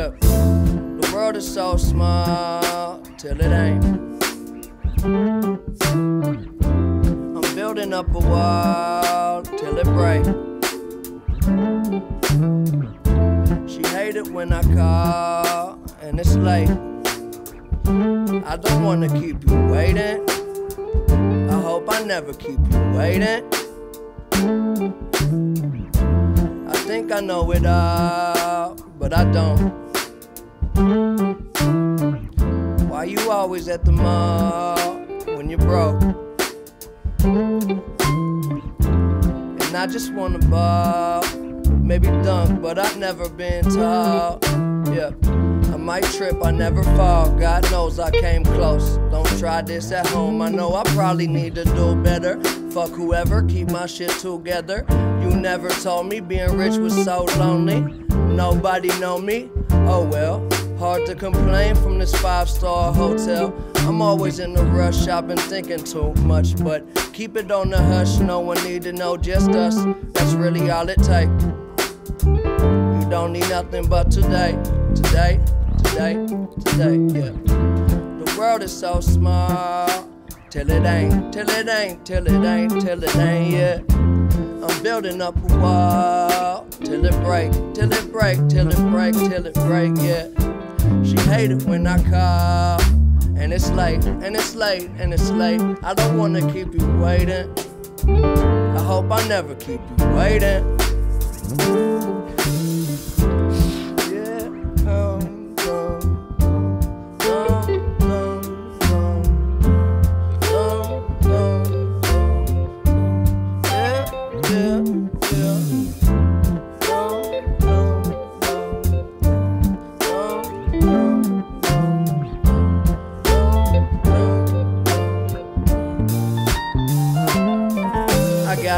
Yeah, the world is so small till it ain't. I'm building up a wall till it break. She hate it when I call and it's late. I don't wanna keep you waiting. I hope I never keep you waiting. I think I know it all, but I don't. Why you always at the mall when you're broke? And I just wanna ball, maybe dunk, but I've never been tall. Yeah. I might trip, I never fall. God knows I came close. Don't try this at home. I know I probably need to do better. Fuck whoever, keep my shit together. You never told me being rich was so lonely. Nobody know me. Oh well. Hard to complain from this five star hotel. I'm always in a rush, I've been thinking too much, but keep it on the hush. No one need to know, just us. That's really all it takes. You don't need nothing but today, today, today, today, yeah. The world is so small, till it ain't, till it ain't, till it ain't, till it ain't, yeah. I'm building up a wall, till it break, till it break, till it break, till it break, yeah. She hate it when I call, and it's late, and it's late, and it's late. I don't wanna keep you waiting. I hope I never keep you waiting.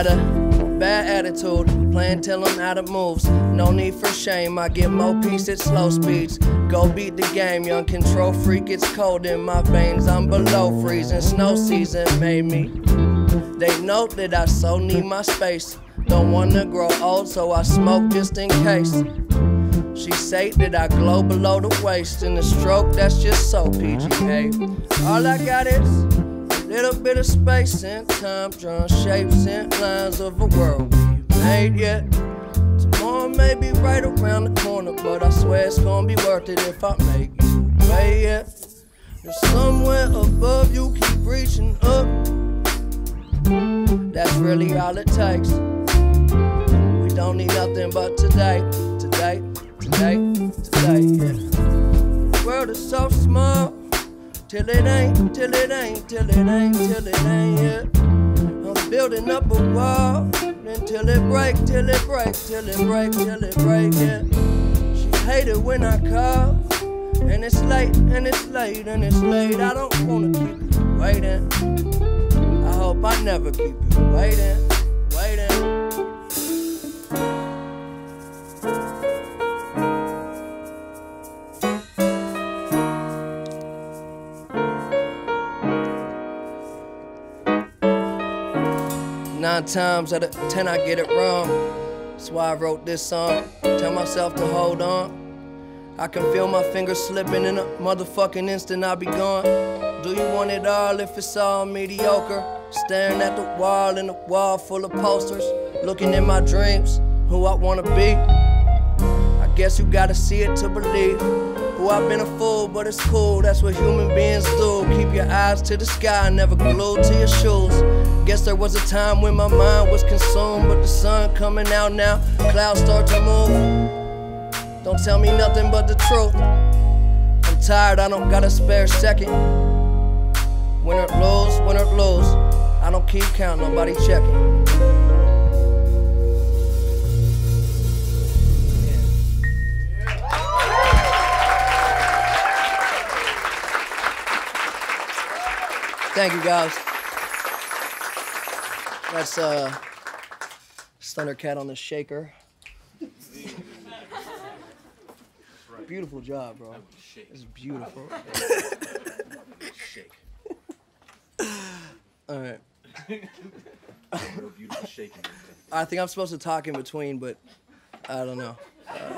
Got a bad attitude, playing till I'm out of moves. No need for shame, I get more peace at slow speeds. Go beat the game, young control freak. It's cold in my veins, I'm below freezing. Snow season made me. They know that I so need my space. Don't wanna grow old, so I smoke just in case. She say that I glow below the waist, and the stroke that's just so PGA. All I got is a little bit of space and time, drawing shapes and lines of a world we made yet. Tomorrow may be right around the corner, but I swear it's gonna be worth it if I make you wait yet. There's somewhere above you, keep reaching up. That's really all it takes. We don't need nothing but today, today, today, today, yeah. The world is so small, till it ain't, till it ain't, till it ain't, till it ain't, yeah. I'm building up a wall, until it break, till it break, till it break, till it break, yeah. She hate it when I call, and it's late, and it's late, and it's late. I don't wanna keep you waiting. I hope I never keep you waiting. Nine times out of ten, I get it wrong. That's why I wrote this song. Tell myself to hold on. I can feel my fingers slipping in a motherfucking instant, I'll be gone. Do you want it all if it's all mediocre? Staring at the wall and the wall full of posters. Looking in my dreams, who I wanna be. I guess you gotta see it to believe. I've been a fool, but it's cool, that's what human beings do. Keep your eyes to the sky, never glued to your shoes. Guess there was a time when my mind was consumed, but the sun coming out now, clouds start to move. Don't tell me nothing but the truth. I'm tired, I don't got a spare second. Win or lose, win or lose. I don't keep count, nobody checking. Thank you guys. That's uh Thundercat on the shaker. Beautiful job, bro. It's beautiful. Shake. All right. I think I'm supposed to talk in between, but I don't know. Uh,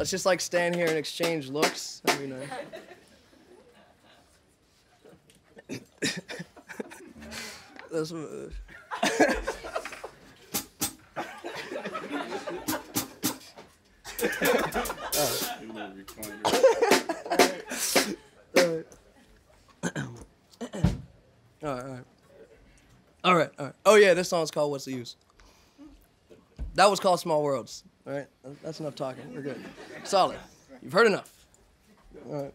Let's just like stand here and exchange looks. That'd be nice. That's what- All right, all right. All right, all right. Oh yeah, this song's called "What's the Use." That was called "Small Worlds." All right, that's enough talking. We're good. Solid. You've heard enough. All right.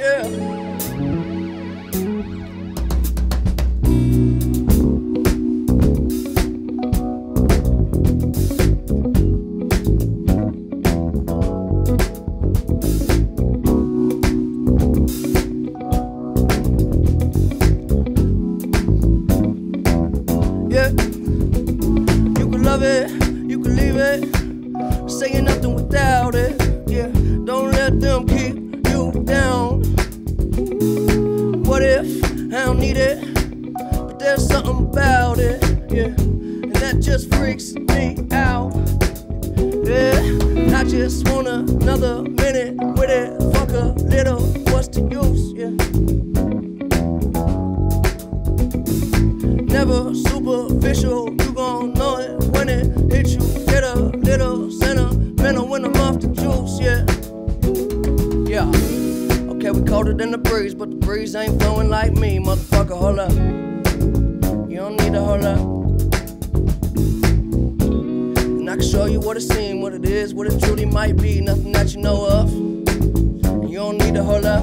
Yeah. I don't need it? But there's something about it. Yeah. And that just freaks me out. Yeah. I just want another need. And I can show you what it seems, what it is, what it truly might be. Nothing that you know of. And you don't need to hold up.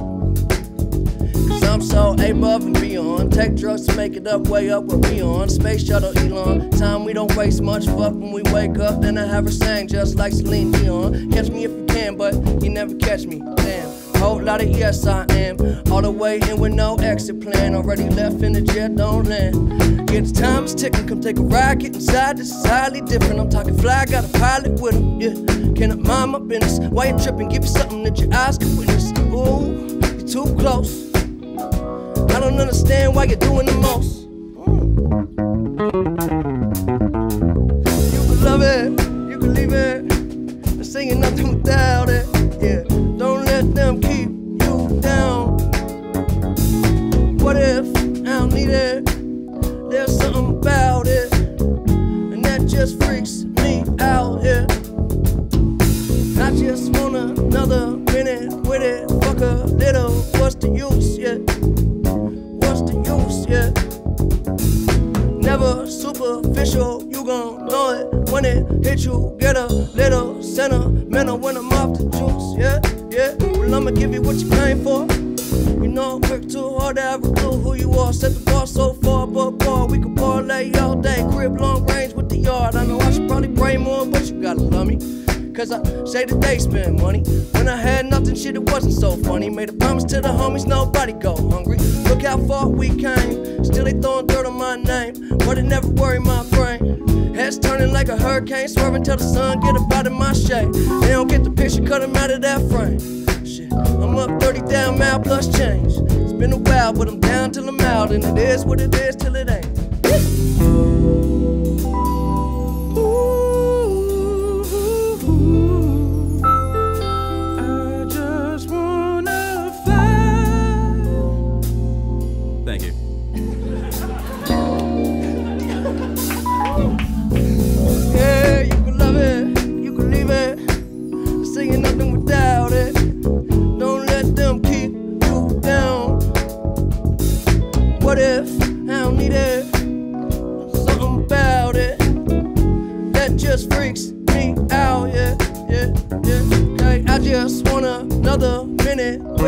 Cause I'm so above and beyond. Take drugs to make it up, way up where we on. Space shuttle Elon. Time we don't waste much. Fuck when we wake up. Then I have her sang just like Celine Dion. Catch me if you can, but you never catch me. Damn. Whole lot of yes, I am. All the way in with no exit plan. Already left in the jet, don't land. Yeah, the time is ticking. Come take a ride, get inside. This is highly different. I'm talking fly, got a pilot with him. Yeah, cannot mind my business. Why you tripping? Give you something that your eyes can witness. Ooh, you're too close. I don't understand why you're doing the most. You me out. Yeah. I just want another minute with it. Fuck a little, what's the use? Yeah what's the use, yeah? Never superficial, you gon' know it when it hit you. Get a little sentimental when I'm off the juice, yeah, yeah. Well, I'ma give you what you came for. You know, work too hard to have a clue who you are. Set the bar so far, but bar, we could parlay all day. Crib long range with the yard. I know More, but you gotta love me. Cause I say that they spend money. When I had nothing, shit, it wasn't so funny. Made a promise to the homies, nobody go hungry. Look how far we came. Still they throwing dirt on my name. But it never worried my brain. Heads turning like a hurricane, swerving till the sun get up out of my shade. They don't get the picture, cut 'em out of that frame. Shit, I'm up 30 down mile plus change. It's been a while, but I'm down till I'm out. And it is what it is till it ain't.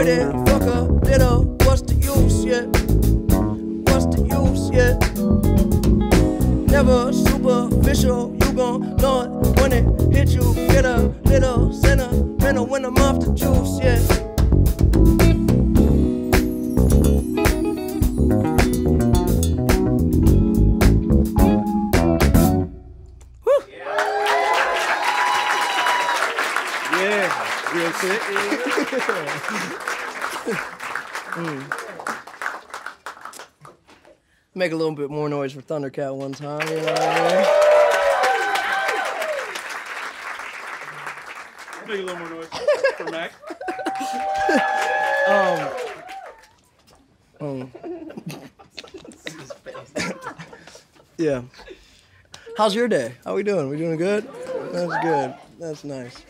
It. Fuck a little, what's the use? Yeah, what's the use? Yeah never superficial. You gon' know it when it hit you. Make a little bit more noise for Thundercat one time, you know what I mean? Make a little more noise for Mac. Um, yeah. How's your day? How we doing? We doing good? That's good. That's nice.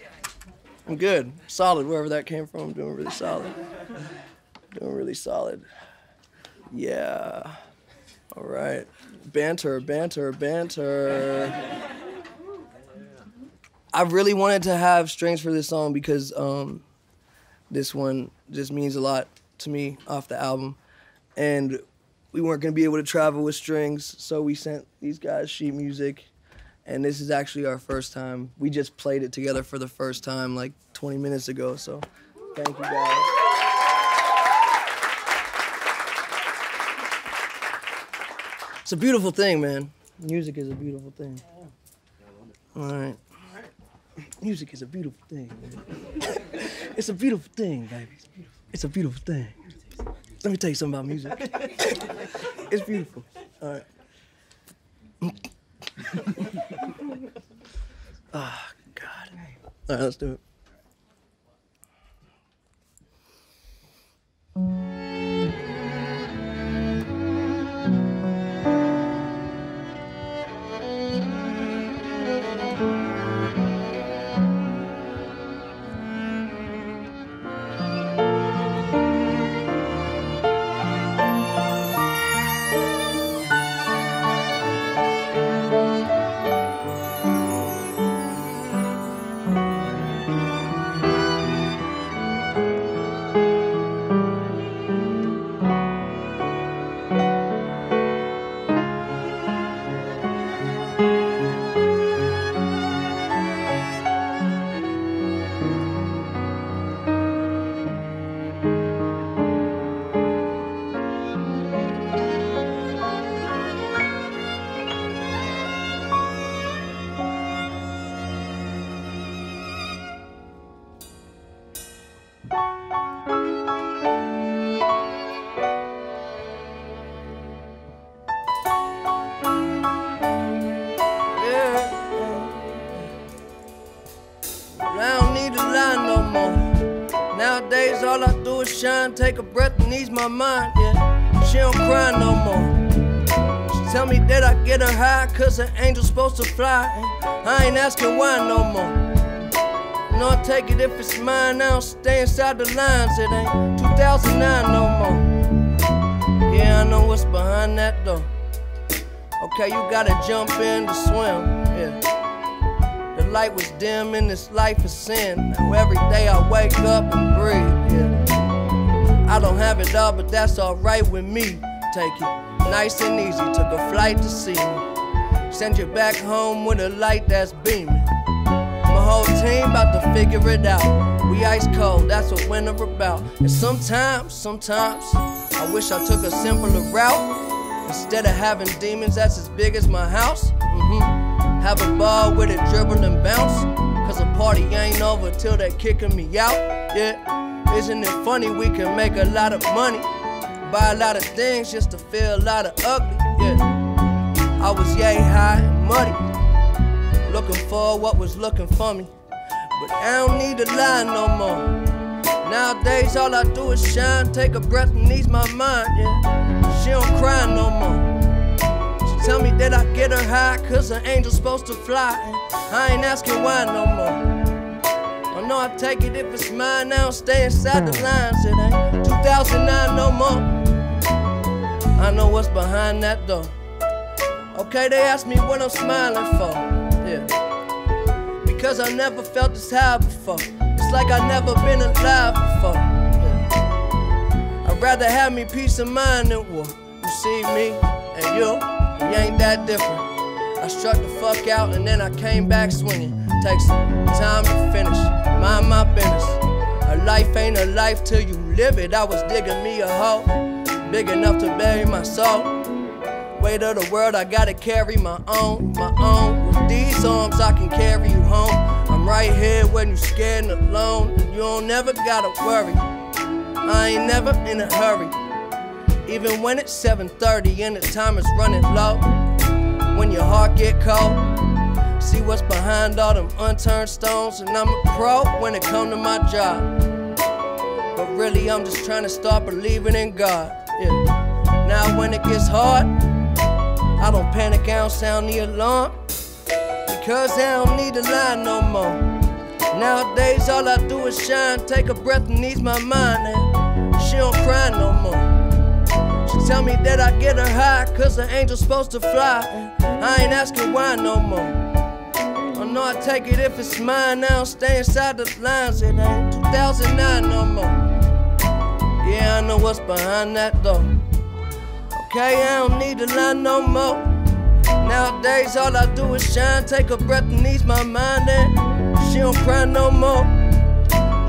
I'm good. Solid, wherever that came from. I'm Doing really solid. Doing really solid. Yeah. Banter, banter, banter. I really wanted to have strings for this song because um, this one just means a lot to me off the album. And we weren't going to be able to travel with strings, so we sent these guys sheet music. And this is actually our first time. We just played it together for the first time like 20 minutes ago, so thank you guys. It's a beautiful thing, man. Music is a beautiful thing. All right. Music is a beautiful thing, it's a beautiful thing, baby. It's a beautiful thing. Let me tell you something about music. it's beautiful. All right. Ah, God. All right, let's do it. All I do is shine, take a breath and ease my mind. Yeah, she don't cry no more. She tell me that I get her high, cause an angel's supposed to fly. And I ain't asking why no more. No, I take it if it's mine, I don't stay inside the lines. It ain't 2009 no more. Yeah, I know what's behind that door. Okay, you gotta jump in to swim. Yeah. The light was dim in this life of sin. Now every day I wake up and breathe. Yeah. I don't have it all, but that's alright with me. Take it nice and easy. Took a flight to see me. Send you back home with a light that's beaming. My whole team about to figure it out. We ice cold, that's what winter about. And sometimes, sometimes, I wish I took a simpler route. Instead of having demons that's as big as my house. Mm-hmm. Have a ball with it, dribble and bounce. Cause the party ain't over till they kicking me out. Yeah, isn't it funny we can make a lot of money? Buy a lot of things just to feel a lot of ugly. Yeah, I was yay high muddy looking for what was looking for me. But I don't need to lie no more. Nowadays, all I do is shine, take a breath and ease my mind. Yeah, she don't cry no more. She tell me that I get her high, cause an angel's supposed to fly. I ain't asking why no more. Know I take it if it's mine, don't stay inside the lines. It ain't 2009 no more. I know what's behind that door. Okay, they ask me what I'm smiling for. Yeah. Because I never felt this high before. It's like I never been alive before. Yeah. I'd rather have me peace of mind than war. You see me and you, we ain't that different. Struck the fuck out and then I came back swinging. Takes time to finish, mind my business. A life ain't a life till you live it. I was digging me a hole, big enough to bury my soul. Weight of the world, I gotta carry my own, my own. With these arms, I can carry you home. I'm right here when you're scared and alone, you don't never gotta worry. I ain't never in a hurry. Even when it's 7:30 and the time is running low. When your heart get cold, see what's behind all them unturned stones, and I'm a pro when it come to my job. But really, I'm just trying to start believing in God. Yeah. Now when it gets hard, I don't panic, I don't sound the alarm. Because I don't need to lie no more. Nowadays, all I do is shine, take a breath and ease my mind. And she don't cry no more. She tell me that I get her high, cause the angel's supposed to fly. I ain't asking why no more. Oh no, I take it if it's mine. I don't stay inside the lines. It ain't 2009 no more. Yeah, I know what's behind that door. Okay, I don't need to line no more. Nowadays, all I do is shine, take a breath and ease my mind. And she don't cry no more.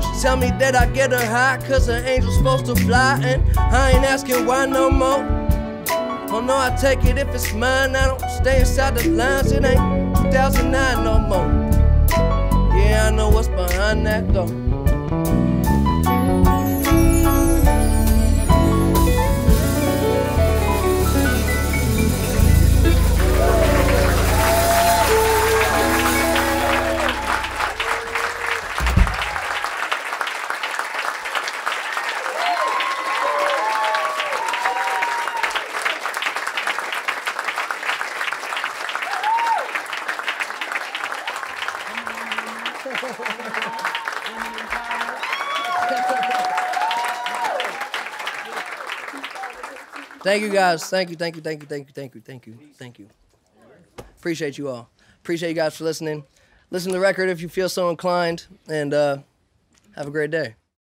She tell me that I get her high, cause an angel's supposed to fly. And I ain't asking why no more. Oh no, I take it if it's mine. I don't stay inside the lines. It ain't 2009 no more. Yeah, I know what's behind that door. Thank you guys. Thank you, thank you, thank you, thank you, thank you, thank you, thank you. Appreciate you all. Appreciate you guys for listening. Listen to the record if you feel so inclined, and uh, have a great day.